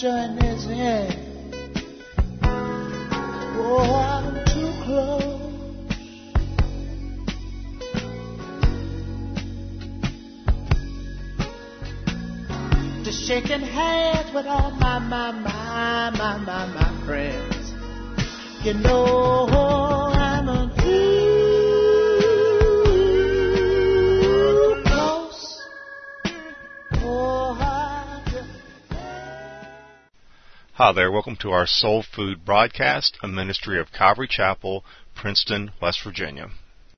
join is in. Oh, I'm too close. To shaking hands with all my, my, my, my, my, my friends. You know Hi there, welcome to our Soul Food broadcast, a ministry of Calvary Chapel, Princeton, West Virginia.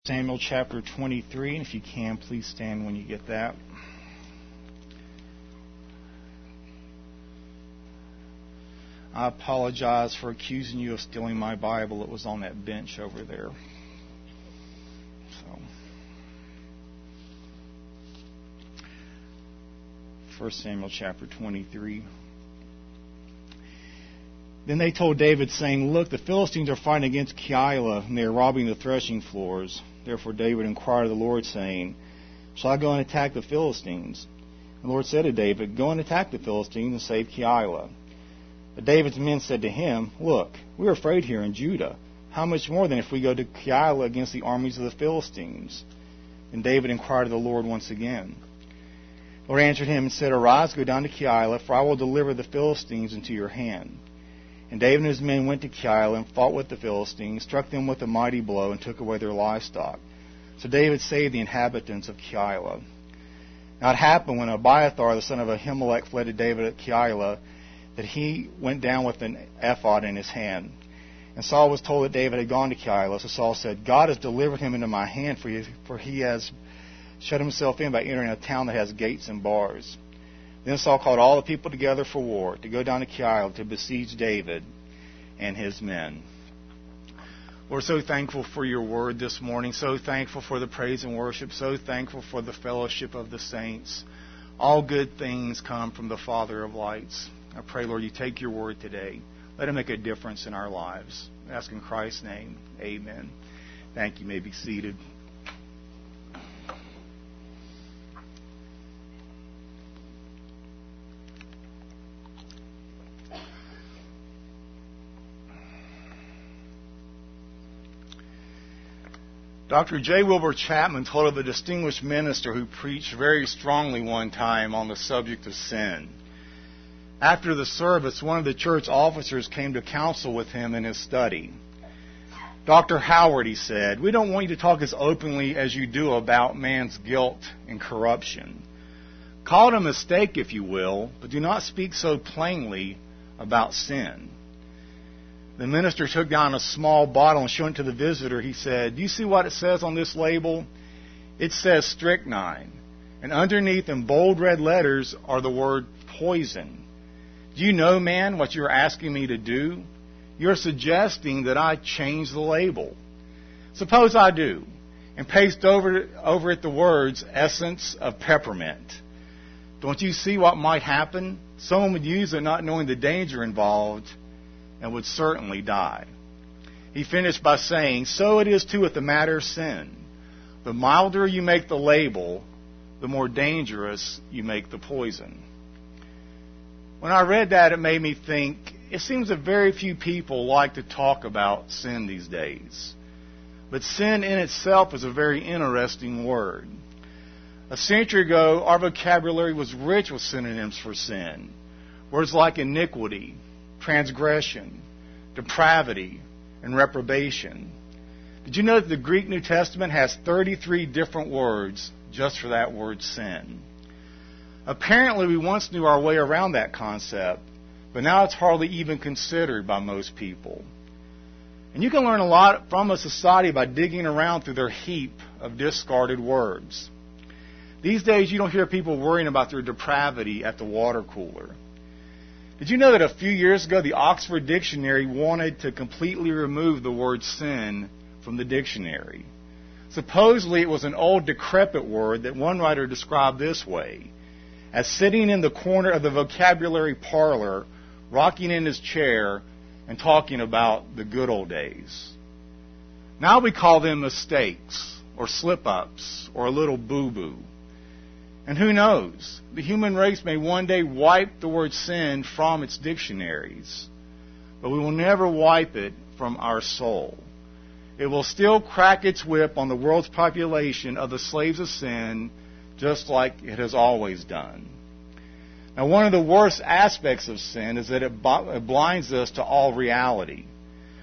Samuel chapter 23, and if you can, please stand when you get that. I apologize for accusing you of stealing my Bible. It was on that bench over there. So, 1 Samuel chapter 23. Then they told David, saying, Look, the Philistines are fighting against Keilah, and they are robbing the threshing floors. Therefore David inquired of the Lord, saying, Shall I go and attack the Philistines? The Lord said to David, Go and attack the Philistines and save Keilah. But David's men said to him, Look, we are afraid here in Judah. How much more than if we go to Keilah against the armies of the Philistines? And David inquired of the Lord once again. The Lord answered him and said, Arise, go down to Keilah, for I will deliver the Philistines into your hand. And David and his men went to Keilah and fought with the Philistines, struck them with a mighty blow, and took away their livestock. So David saved the inhabitants of Keilah. Now it happened when Abiathar, the son of Ahimelech, fled to David at Keilah, that he went down with an ephod in his hand. And Saul was told that David had gone to Keilah. So Saul said, God has delivered him into my hand, for he, for he has shut himself in by entering a town that has gates and bars. Then Saul called all the people together for war, to go down to Keilah to besiege David and his men. We're so thankful for your word this morning, so thankful for the praise and worship, so thankful for the fellowship of the saints. All good things come from the Father of lights. I pray, Lord, you take your word today. Let it make a difference in our lives. I ask in Christ's name, amen. Thank you. you may be seated. Dr. J. Wilbur Chapman told of a distinguished minister who preached very strongly one time on the subject of sin. After the service, one of the church officers came to counsel with him in his study. Dr. Howard, he said, we don't want you to talk as openly as you do about man's guilt and corruption. Call it a mistake, if you will, but do not speak so plainly about sin. The minister took down a small bottle and showed it to the visitor. He said, Do you see what it says on this label? It says strychnine. And underneath in bold red letters are the word poison. Do you know, man, what you're asking me to do? You're suggesting that I change the label. Suppose I do and paste over, over it the words essence of peppermint. Don't you see what might happen? Someone would use it not knowing the danger involved and would certainly die. He finished by saying, So it is too with the matter of sin. The milder you make the label, the more dangerous you make the poison. When I read that, it made me think it seems that very few people like to talk about sin these days. But sin in itself is a very interesting word. A century ago, our vocabulary was rich with synonyms for sin. Words like iniquity, transgression, depravity, and reprobation. Did you know that the Greek New Testament has 33 different words just for that word sin? Apparently, we once knew our way around that concept, but now it's hardly even considered by most people. And you can learn a lot from a society by digging around through their heap of discarded words. These days, you don't hear people worrying about their depravity at the water cooler. Did you know that a few years ago the Oxford Dictionary wanted to completely remove the word sin from the dictionary? Supposedly it was an old decrepit word that one writer described this way as sitting in the corner of the vocabulary parlor, rocking in his chair, and talking about the good old days. Now we call them mistakes, or slip ups, or a little boo boo. And who knows? The human race may one day wipe the word sin from its dictionaries, but we will never wipe it from our soul. It will still crack its whip on the world's population of the slaves of sin, just like it has always done. Now, one of the worst aspects of sin is that it blinds us to all reality.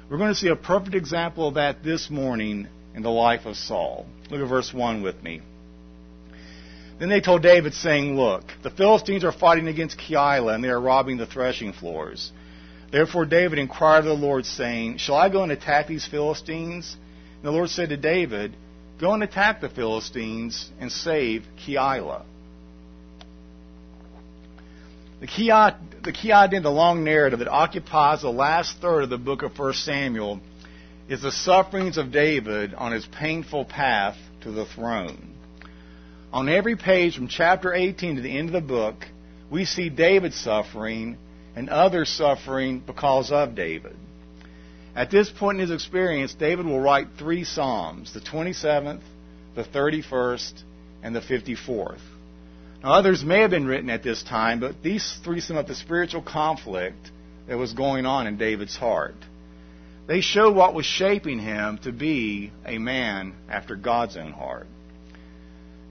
We're going to see a perfect example of that this morning in the life of Saul. Look at verse 1 with me. Then they told David, saying, Look, the Philistines are fighting against Keilah, and they are robbing the threshing floors. Therefore David inquired of the Lord, saying, Shall I go and attack these Philistines? And the Lord said to David, Go and attack the Philistines and save Keilah. The key, the idea in the long narrative that occupies the last third of the book of 1 Samuel is the sufferings of David on his painful path to the throne. On every page from chapter 18 to the end of the book, we see David suffering and others suffering because of David. At this point in his experience, David will write three Psalms the 27th, the 31st, and the 54th. Now, others may have been written at this time, but these three sum up the spiritual conflict that was going on in David's heart. They show what was shaping him to be a man after God's own heart.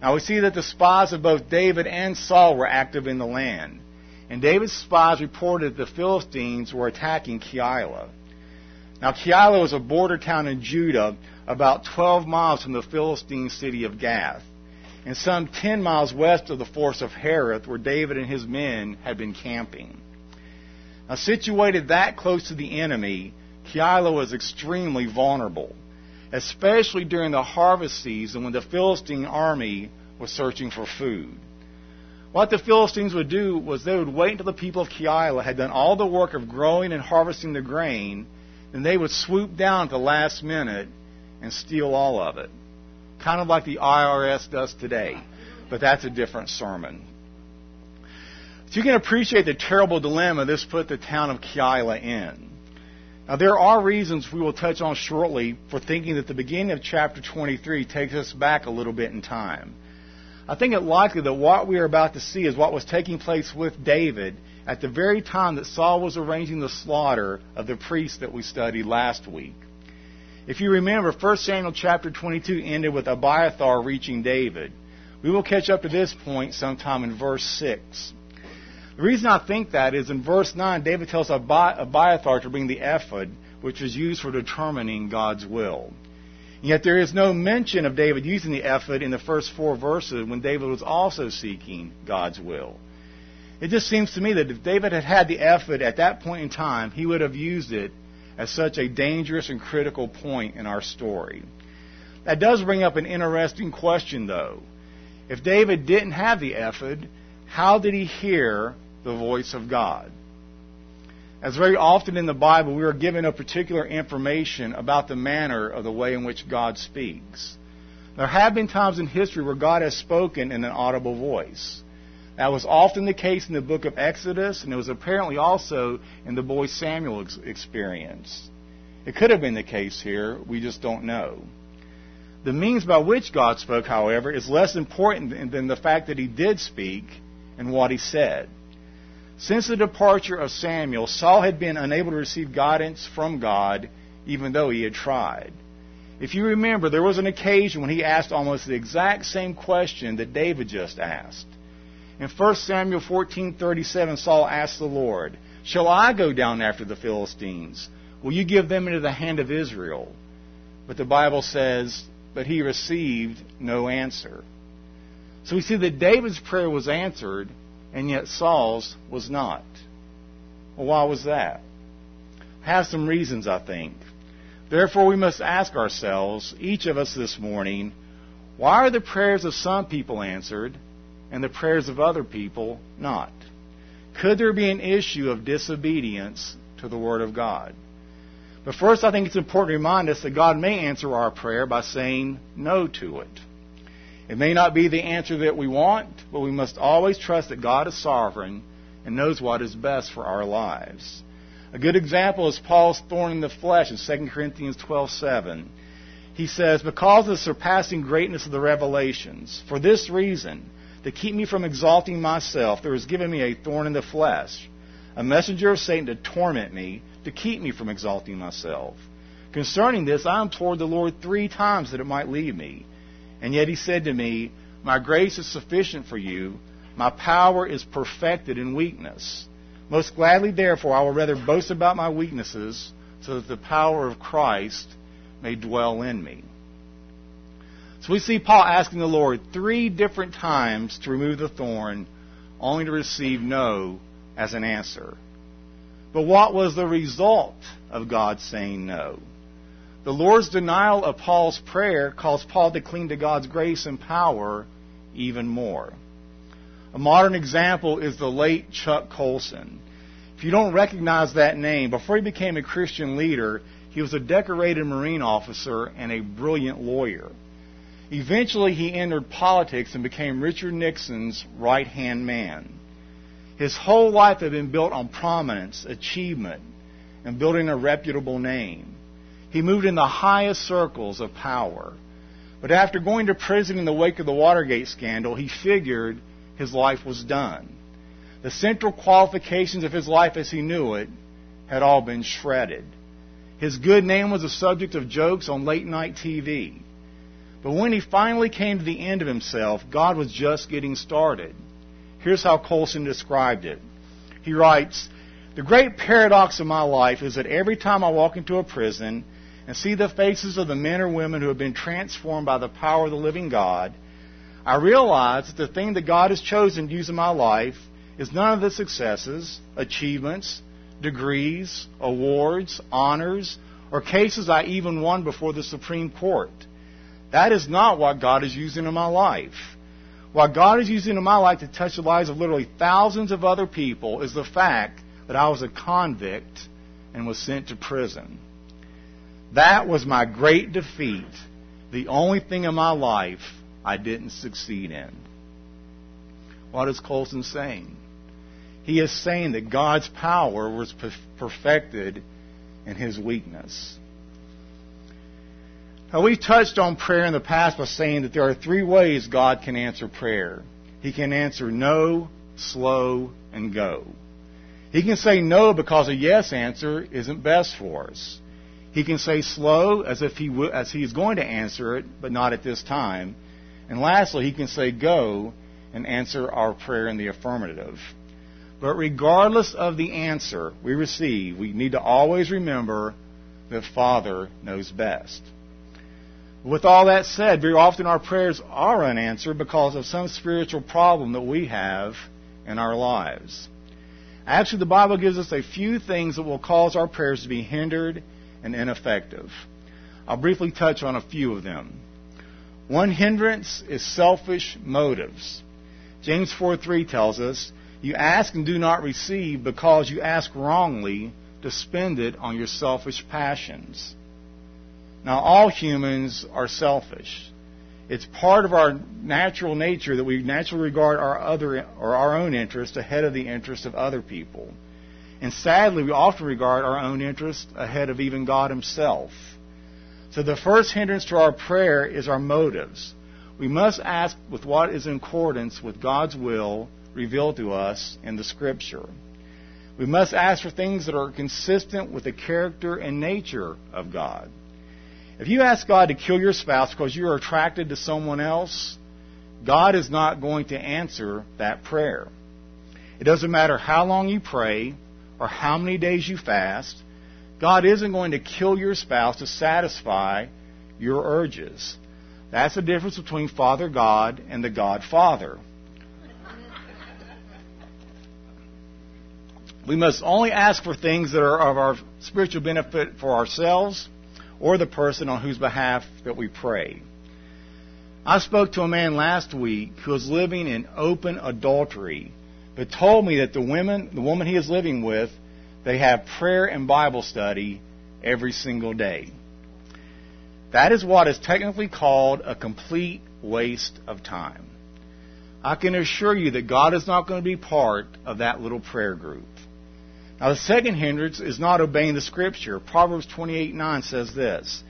Now we see that the spies of both David and Saul were active in the land. And David's spies reported that the Philistines were attacking Keilah. Now Keilah was a border town in Judah about 12 miles from the Philistine city of Gath and some 10 miles west of the forest of Hereth, where David and his men had been camping. Now, situated that close to the enemy, Keilah was extremely vulnerable, especially during the harvest season when the Philistine army was searching for food. What the Philistines would do was they would wait until the people of Keilah had done all the work of growing and harvesting the grain, and they would swoop down at the last minute and steal all of it kind of like the IRS does today. But that's a different sermon. So you can appreciate the terrible dilemma this put the town of Keilah in. Now, there are reasons we will touch on shortly for thinking that the beginning of chapter 23 takes us back a little bit in time. I think it likely that what we are about to see is what was taking place with David at the very time that Saul was arranging the slaughter of the priests that we studied last week. If you remember, 1 Samuel chapter 22 ended with Abiathar reaching David. We will catch up to this point sometime in verse 6. The reason I think that is in verse 9, David tells Abiathar to bring the ephod, which was used for determining God's will. And yet there is no mention of David using the ephod in the first four verses when David was also seeking God's will. It just seems to me that if David had had the ephod at that point in time, he would have used it as such a dangerous and critical point in our story. That does bring up an interesting question, though. If David didn't have the ephod, how did he hear the voice of God? As very often in the Bible, we are given a particular information about the manner of the way in which God speaks. There have been times in history where God has spoken in an audible voice. That was often the case in the book of Exodus, and it was apparently also in the boy Samuel experience. It could have been the case here, we just don't know. The means by which God spoke, however, is less important than the fact that he did speak and what he said. Since the departure of Samuel, Saul had been unable to receive guidance from God, even though he had tried. If you remember, there was an occasion when he asked almost the exact same question that David just asked. In 1 Samuel 14:37, Saul asked the Lord, "Shall I go down after the Philistines? Will you give them into the hand of Israel?" But the Bible says, "But he received no answer." So we see that David's prayer was answered, and yet Saul's was not. Well, why was that? I have some reasons, I think. Therefore, we must ask ourselves, each of us this morning, why are the prayers of some people answered and the prayers of other people not? Could there be an issue of disobedience to the Word of God? But first, I think it's important to remind us that God may answer our prayer by saying no to it. It may not be the answer that we want, but we must always trust that God is sovereign and knows what is best for our lives. A good example is Paul's thorn in the flesh in 2 Corinthians 12:7. He says, "Because of the surpassing greatness of the revelations, for this reason, to keep me from exalting myself, there was given me a thorn in the flesh, a messenger of Satan to torment me, to keep me from exalting myself. Concerning this, I implored the Lord three times that it might leave me. And yet he said to me, My grace is sufficient for you. My power is perfected in weakness. Most gladly, therefore, I will rather boast about my weaknesses, so that the power of Christ may dwell in me. So we see Paul asking the Lord three different times to remove the thorn, only to receive no as an answer. But what was the result of God saying no? The Lord's denial of Paul's prayer caused Paul to cling to God's grace and power even more. A modern example is the late Chuck Colson. If you don't recognize that name, before he became a Christian leader, he was a decorated Marine officer and a brilliant lawyer. Eventually, he entered politics and became Richard Nixon's right hand man. His whole life had been built on prominence, achievement, and building a reputable name. He moved in the highest circles of power. But after going to prison in the wake of the Watergate scandal, he figured his life was done. The central qualifications of his life as he knew it had all been shredded. His good name was the subject of jokes on late night TV. But when he finally came to the end of himself, God was just getting started. Here's how Colson described it. He writes, The great paradox of my life is that every time I walk into a prison and see the faces of the men or women who have been transformed by the power of the living God, I realize that the thing that God has chosen to use in my life is none of the successes, achievements, degrees, awards, honors, or cases I even won before the Supreme Court. That is not what God is using in my life. What God is using in my life to touch the lives of literally thousands of other people is the fact that I was a convict and was sent to prison. That was my great defeat, the only thing in my life I didn't succeed in. What is Colson saying? He is saying that God's power was perfected in his weakness. Now, we've touched on prayer in the past by saying that there are three ways God can answer prayer. He can answer no, slow, and go. He can say no because a yes answer isn't best for us. He can say slow as if he w- as he is going to answer it, but not at this time. And lastly, he can say go and answer our prayer in the affirmative. But regardless of the answer we receive, we need to always remember the Father knows best. With all that said, very often our prayers are unanswered because of some spiritual problem that we have in our lives. Actually, the Bible gives us a few things that will cause our prayers to be hindered and ineffective. I'll briefly touch on a few of them. One hindrance is selfish motives. James 4:3 tells us, "You ask and do not receive because you ask wrongly to spend it on your selfish passions." Now, all humans are selfish. It's part of our natural nature that we naturally regard our other or our own interest ahead of the interest of other people. And sadly, we often regard our own interest ahead of even God Himself. So the first hindrance to our prayer is our motives. We must ask with what is in accordance with God's will revealed to us in the Scripture. We must ask for things that are consistent with the character and nature of God. If you ask God to kill your spouse because you are attracted to someone else, God is not going to answer that prayer. It doesn't matter how long you pray or how many days you fast. God isn't going to kill your spouse to satisfy your urges. That's the difference between Father God and the God Father. We must only ask for things that are of our spiritual benefit for ourselves or the person on whose behalf that we pray. I spoke to a man last week who was living in open adultery, but told me that the women, the woman he is living with, they have prayer and Bible study every single day. That is what is technically called a complete waste of time. I can assure you that God is not going to be part of that little prayer group. Now, the second hindrance is not obeying the Scripture. Proverbs 28 9 says this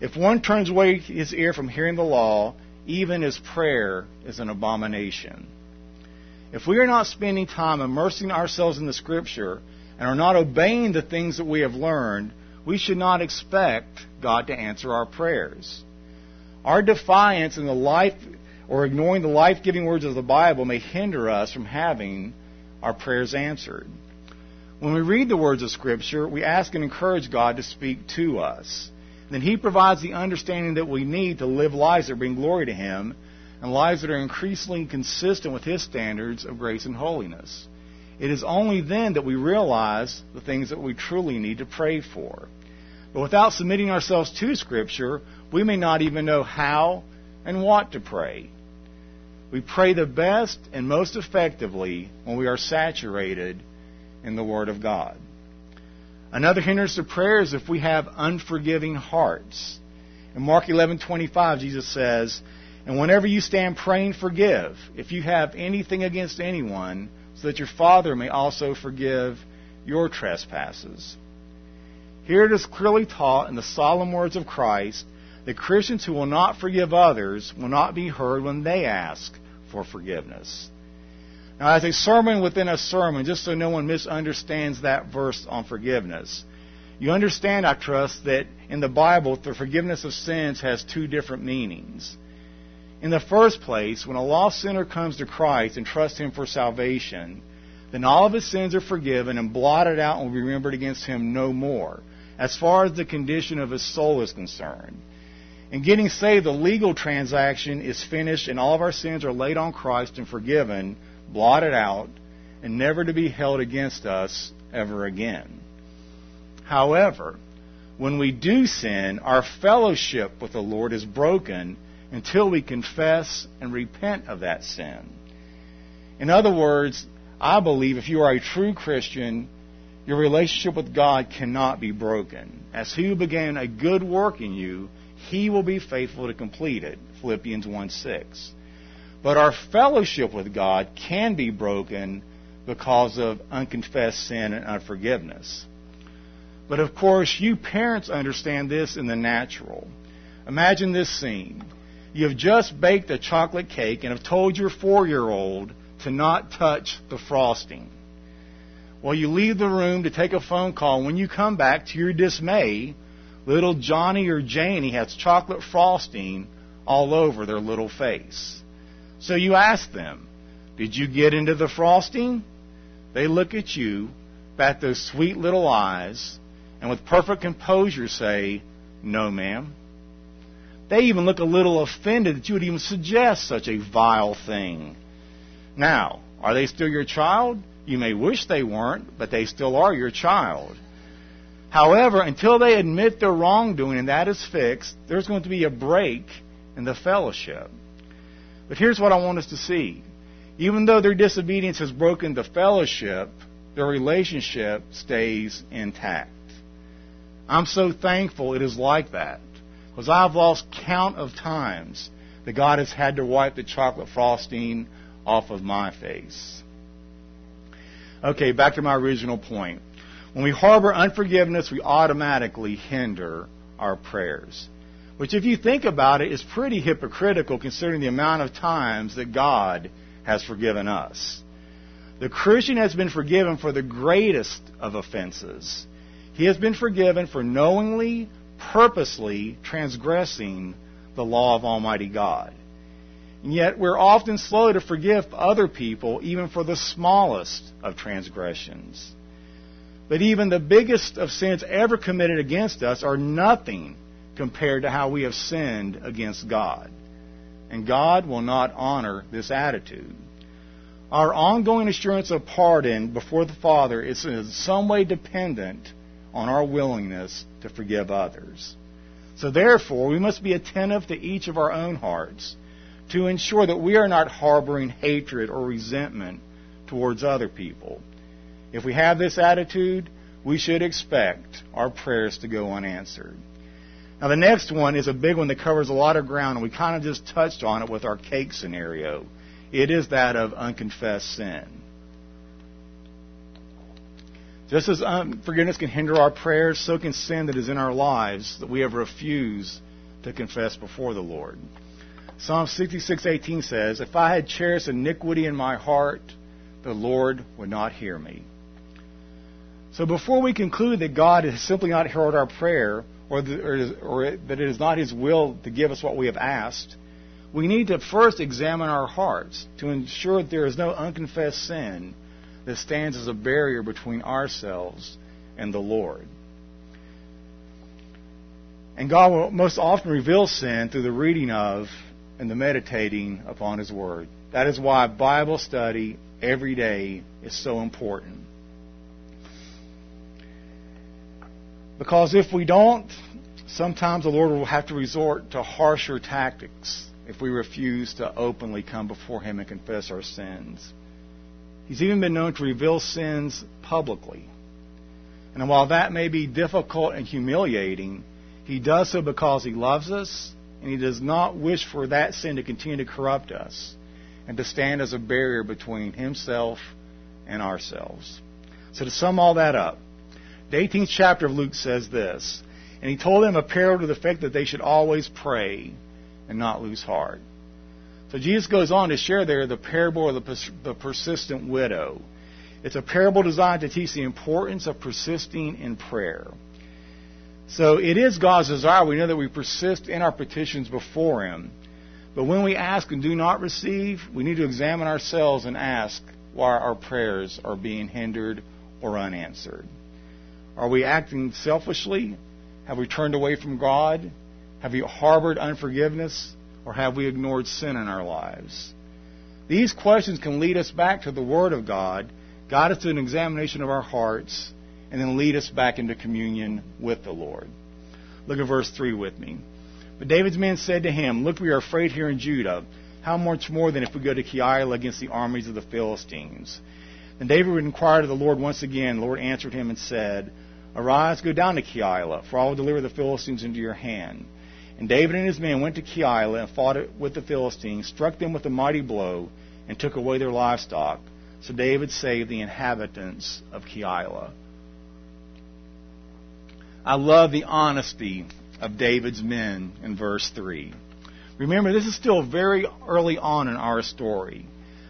If one turns away his ear from hearing the law even his prayer is an abomination. If we are not spending time immersing ourselves in the Scripture and are not obeying the things that we have learned, we should not expect God to answer our prayers. Our defiance in the life or ignoring the life giving words of the Bible may hinder us from having our prayers answered. When we read the words of Scripture, we ask and encourage God to speak to us. Then He provides the understanding that we need to live lives that bring glory to Him and lives that are increasingly consistent with His standards of grace and holiness. It is only then that we realize the things that we truly need to pray for. But without submitting ourselves to Scripture, we may not even know how and what to pray. We pray the best and most effectively when we are saturated in the Word of God. Another hindrance to prayer is if we have unforgiving hearts. In Mark 11:25, Jesus says, "And whenever you stand praying, forgive if you have anything against anyone, so that your Father may also forgive your trespasses." Here it is clearly taught in the solemn words of Christ that Christians who will not forgive others will not be heard when they ask for forgiveness. Now, as a sermon within a sermon, just so no one misunderstands that verse on forgiveness, you understand, I trust, that in the Bible, the forgiveness of sins has two different meanings. In the first place, when a lost sinner comes to Christ and trusts Him for salvation, then all of his sins are forgiven and blotted out and will be remembered against him no more as far as the condition of his soul is concerned. In getting saved, the legal transaction is finished and all of our sins are laid on Christ and forgiven, blotted out, and never to be held against us ever again. However, when we do sin, our fellowship with the Lord is broken until we confess and repent of that sin. In other words, I believe if you are a true Christian, your relationship with God cannot be broken. As he who began a good work in you, he will be faithful to complete it. Philippians 1 6. But our fellowship with God can be broken because of unconfessed sin and unforgiveness. But of course, you parents understand this in the natural. Imagine this scene. You have just baked a chocolate cake and have told your four year old to not touch the frosting. Well, you leave the room to take a phone call. When you come back, to your dismay, little Johnny or Janie has chocolate frosting all over their little face. So you ask them, Did you get into the frosting? They look at you, bat those sweet little eyes, and with perfect composure say, No, ma'am. They even look a little offended that you would even suggest such a vile thing. Now, are they still your child? You may wish they weren't, but they still are your child. However, until they admit their wrongdoing and that is fixed, there's going to be a break in the fellowship. But here's what I want us to see. Even though their disobedience has broken the fellowship, their relationship stays intact. I'm so thankful it is like that. Because I've lost count of times that God has had to wipe the chocolate frosting off of my face. Okay, back to my original point. When we harbor unforgiveness, we automatically hinder our prayers. Which, if you think about it, is pretty hypocritical considering the amount of times that God has forgiven us. The Christian has been forgiven for the greatest of offenses. He has been forgiven for knowingly, purposely transgressing the law of Almighty God. And yet we're often slow to forgive other people, even for the smallest of transgressions. But even the biggest of sins ever committed against us are nothing compared to how we have sinned against God. And God will not honor this attitude. Our ongoing assurance of pardon before the Father is in some way dependent on our willingness to forgive others. So therefore, we must be attentive to each of our own hearts to ensure that we are not harboring hatred or resentment towards other people. If we have this attitude, we should expect our prayers to go unanswered. Now, the next one is a big one that covers a lot of ground, and we kind of just touched on it with our cake scenario. It is that of unconfessed sin. Just as um, unforgiveness can hinder our prayers, so can sin that is in our lives that we have refused to confess before the Lord. Psalm 66:18 says, "If I had cherished iniquity in my heart, the Lord would not hear me." So before we conclude that God has simply not heard our prayer, or that it is not His will to give us what we have asked, we need to first examine our hearts to ensure that there is no unconfessed sin that stands as a barrier between ourselves and the Lord. And God will most often reveal sin through the reading of and the meditating upon His Word. That is why Bible study every day is so important. Because if we don't, sometimes the Lord will have to resort to harsher tactics if we refuse to openly come before Him and confess our sins. He's even been known to reveal sins publicly. And while that may be difficult and humiliating, He does so because He loves us and He does not wish for that sin to continue to corrupt us and to stand as a barrier between Himself and ourselves. So to sum all that up, the 18th chapter of Luke says this, and He told them a parable to the effect that they should always pray and not lose heart. So Jesus goes on to share there the parable of the, the persistent widow. It's a parable designed to teach the importance of persisting in prayer. So it is God's desire. We know that we persist in our petitions before Him. But when we ask and do not receive, we need to examine ourselves and ask why our prayers are being hindered or unanswered. Are we acting selfishly? Have we turned away from God? Have we harbored unforgiveness? Or have we ignored sin in our lives? These questions can lead us back to the Word of God, guide us to an examination of our hearts, and then lead us back into communion with the Lord. Look at verse 3 with me. But David's men said to him, Look, we are afraid here in Judah. How much more than if we go to Keilah against the armies of the Philistines? Then David would inquired of the Lord once again. The Lord answered him and said, Arise, go down to Keilah, for I will deliver the Philistines into your hand. And David and his men went to Keilah and fought with the Philistines, struck them with a mighty blow, and took away their livestock. So David saved the inhabitants of Keilah. I love the honesty of David's men in verse 3. Remember, this is still very early on in our story.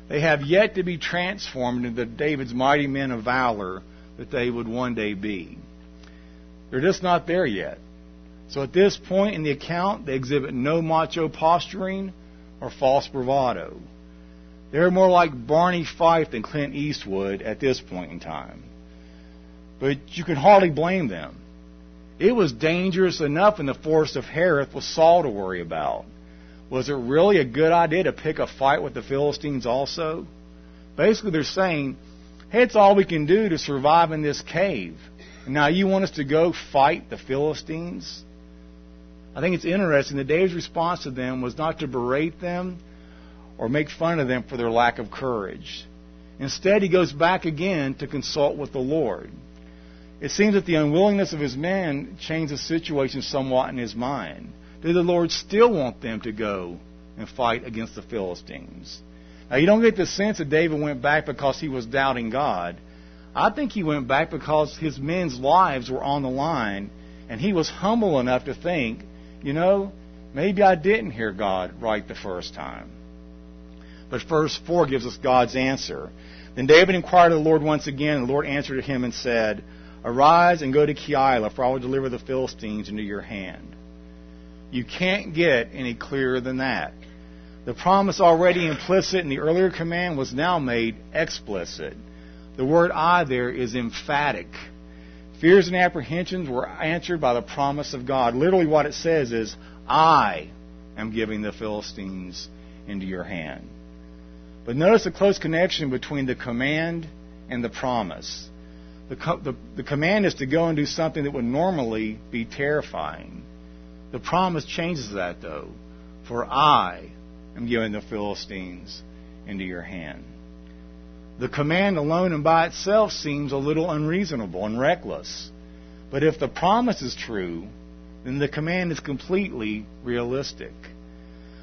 They have yet to be transformed into David's mighty men of valor that they would one day be. They're just not there yet. So at this point in the account, they exhibit no macho posturing or false bravado. They're more like Barney Fife than Clint Eastwood at this point in time. But you can hardly blame them. It was dangerous enough in the forest of Hereth with Saul to worry about. Was it really a good idea to pick a fight with the Philistines also? Basically, they're saying, hey, it's all we can do to survive in this cave. Now, you want us to go fight the Philistines? I think it's interesting that David's response to them was not to berate them or make fun of them for their lack of courage. Instead, he goes back again to consult with the Lord. It seems that the unwillingness of his men changed the situation somewhat in his mind. Did the Lord still want them to go and fight against the Philistines? Now, you don't get the sense that David went back because he was doubting God. I think he went back because his men's lives were on the line, and he was humble enough to think you know, maybe I didn't hear God right the first time. But verse 4 gives us God's answer. Then David inquired of the Lord once again, and the Lord answered him and said, Arise and go to Keilah, for I will deliver the Philistines into your hand. You can't get any clearer than that. The promise already implicit in the earlier command was now made explicit. The word I there is emphatic. Fears and apprehensions were answered by the promise of God. Literally, what it says is, I am giving the Philistines into your hand. But notice the close connection between the command and the promise. The, the, the, command is to go and do something that would normally be terrifying. The promise changes that, though. For I am giving the Philistines into your hand. The command alone and by itself seems a little unreasonable and reckless. But if the promise is true, then the command is completely realistic.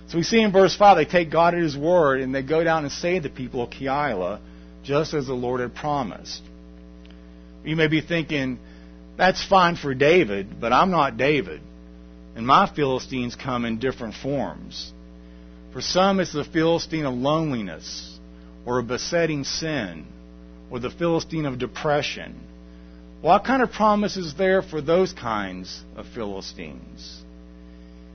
So we see in verse 5, they take God at His word and they go down and save the people of Keilah, just as the Lord had promised. You may be thinking, that's fine for David, but I'm not David. And my Philistines come in different forms. For some, it's the Philistine of loneliness or a besetting sin or the Philistine of depression. What kind of promise is there for those kinds of Philistines?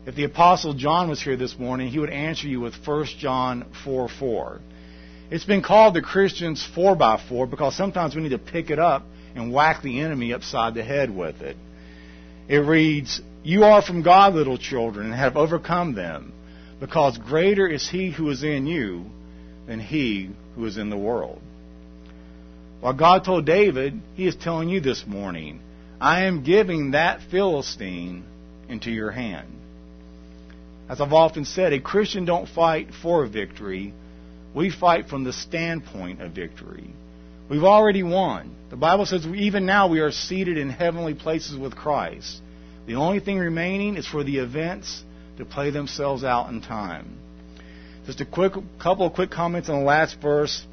If the Apostle John was here this morning, he would answer you with 1 John 4 4. It's been called the Christian's 4 by 4 because sometimes we need to pick it up and whack the enemy upside the head with it. It reads, You are from God, little children, and have overcome them, because greater is he who is in you than he who is in the world. While God told David, he is telling you this morning, I am giving that Philistine into your hand. As I've often said, a Christian don't fight for victory. We fight from the standpoint of victory. We've already won. The Bible says even now we are seated in heavenly places with Christ. The only thing remaining is for the events to play themselves out in time. Just a quick couple of quick comments on the last verse,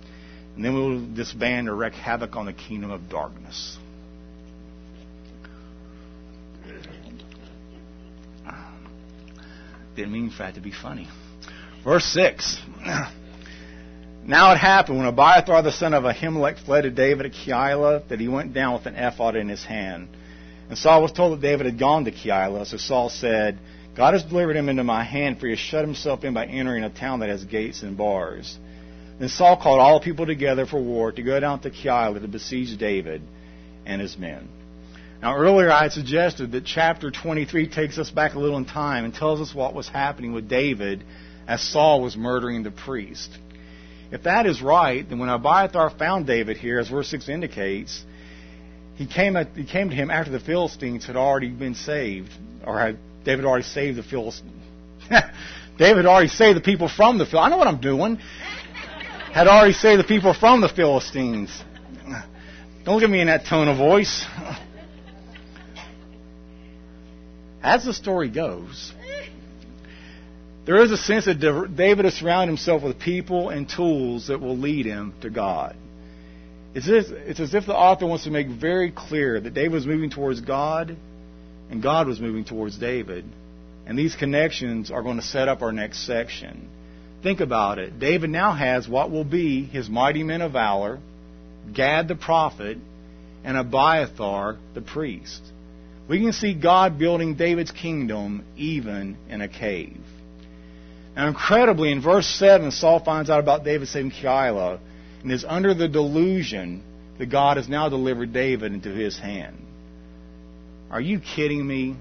and then we'll disband or wreak havoc on the kingdom of darkness. Didn't mean for that to be funny. Verse 6. Now it happened when Abiathar the son of Ahimelech fled to David at Keilah that he went down with an ephod in his hand. And Saul was told that David had gone to Keilah. So Saul said, God has delivered him into my hand, for he has shut himself in by entering a town that has gates and bars. Then Saul called all the people together for war to go down to Keilah to besiege David and his men. Now, earlier I had suggested that chapter 23 takes us back a little in time and tells us what was happening with David as Saul was murdering the priest. If that is right, then when Abiathar found David here, as verse 6 indicates, he came, at, he came to him after the Philistines had already been saved, or had David already saved the Philistines. David already saved the people from the Philistines. I know what I'm doing. Had already saved the people from the Philistines. Don't look at me in that tone of voice. As the story goes, there is a sense that David has surrounded himself with people and tools that will lead him to God. It's as, if the author wants to make very clear that David was moving towards God and God was moving towards David. And these connections are going to set up our next section. Think about it. David now has what will be his mighty men of valor, Gad the prophet, and Abiathar the priest. We can see God building David's kingdom even in a cave. Now, incredibly, in verse 7, Saul finds out about David saving Keilah and is under the delusion that God has now delivered David into his hand. Are you kidding me?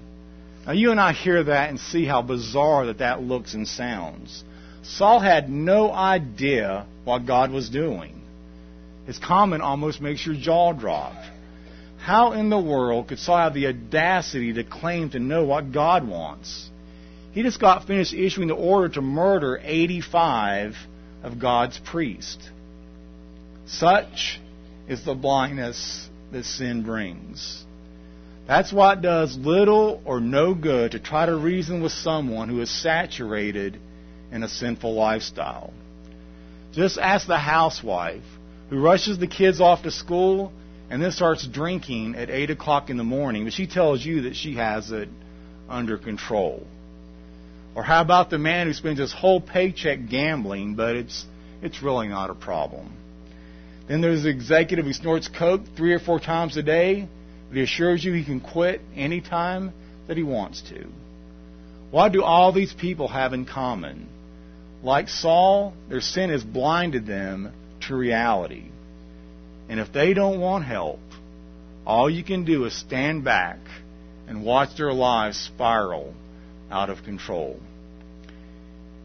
Now, you and I hear that and see how bizarre that that looks and sounds. Saul had no idea what God was doing. His comment almost makes your jaw drop. How in the world could Saul have the audacity to claim to know what God wants? He just got finished issuing the order to murder 85 of God's priests. Such is the blindness that sin brings. That's what does little or no good to try to reason with someone who is saturated in a sinful lifestyle. Just ask the housewife who rushes the kids off to school and then starts drinking at 8 o'clock in the morning, but she tells you that she has it under control. Or how about the man who spends his whole paycheck gambling, but it's, it's really not a problem? Then there's the executive who snorts coke three or four times a day, but he assures you he can quit any time that he wants to. What do all these people have in common? Like Saul, their sin has blinded them to reality. And if they don't want help, all you can do is stand back and watch their lives spiral out of control.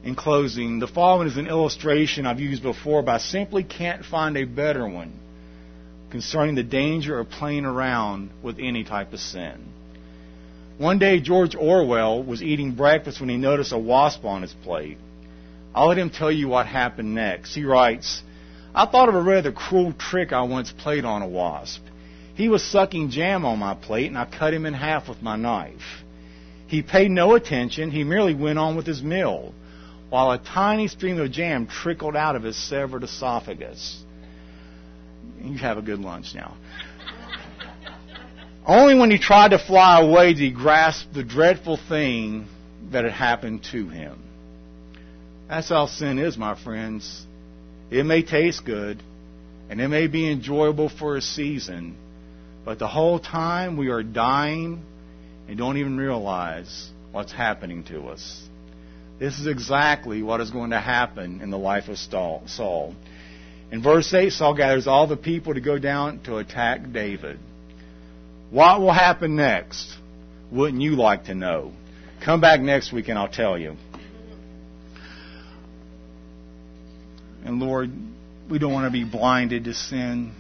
In closing, the following is an illustration I've used before, but I simply can't find a better one concerning the danger of playing around with any type of sin. One day, George Orwell was eating breakfast when he noticed a wasp on his plate. I'll let him tell you what happened next. He writes, I thought of a rather cruel trick I once played on a wasp. He was sucking jam on my plate, and I cut him in half with my knife. He paid no attention. He merely went on with his meal, while a tiny stream of jam trickled out of his severed esophagus. You have a good lunch now. Only when he tried to fly away did he grasp the dreadful thing that had happened to him. That's how sin is, my friends. It may taste good, and it may be enjoyable for a season, but the whole time we are dying and don't even realize what's happening to us. This is exactly what is going to happen in the life of Saul. In verse 8, Saul gathers all the people to go down to attack David. What will happen next? Wouldn't you like to know? Come back next week and I'll tell you. And Lord, we don't want to be blinded to sin.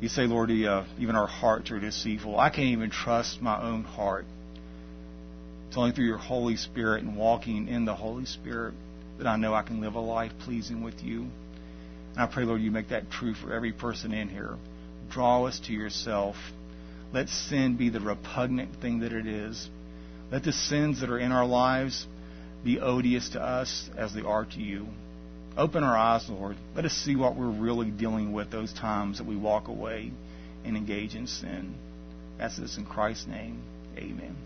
You say, Lord, uh, even our hearts are deceitful. I can't even trust my own heart. It's only through your Holy Spirit and walking in the Holy Spirit that I know I can live a life pleasing with you. I pray, Lord, you make that true for every person in here. Draw us to yourself. Let sin be the repugnant thing that it is. Let the sins that are in our lives be odious to us as they are to you. Open our eyes, Lord. Let us see what we're really dealing with those times that we walk away and engage in sin. That's this in Christ's name. Amen.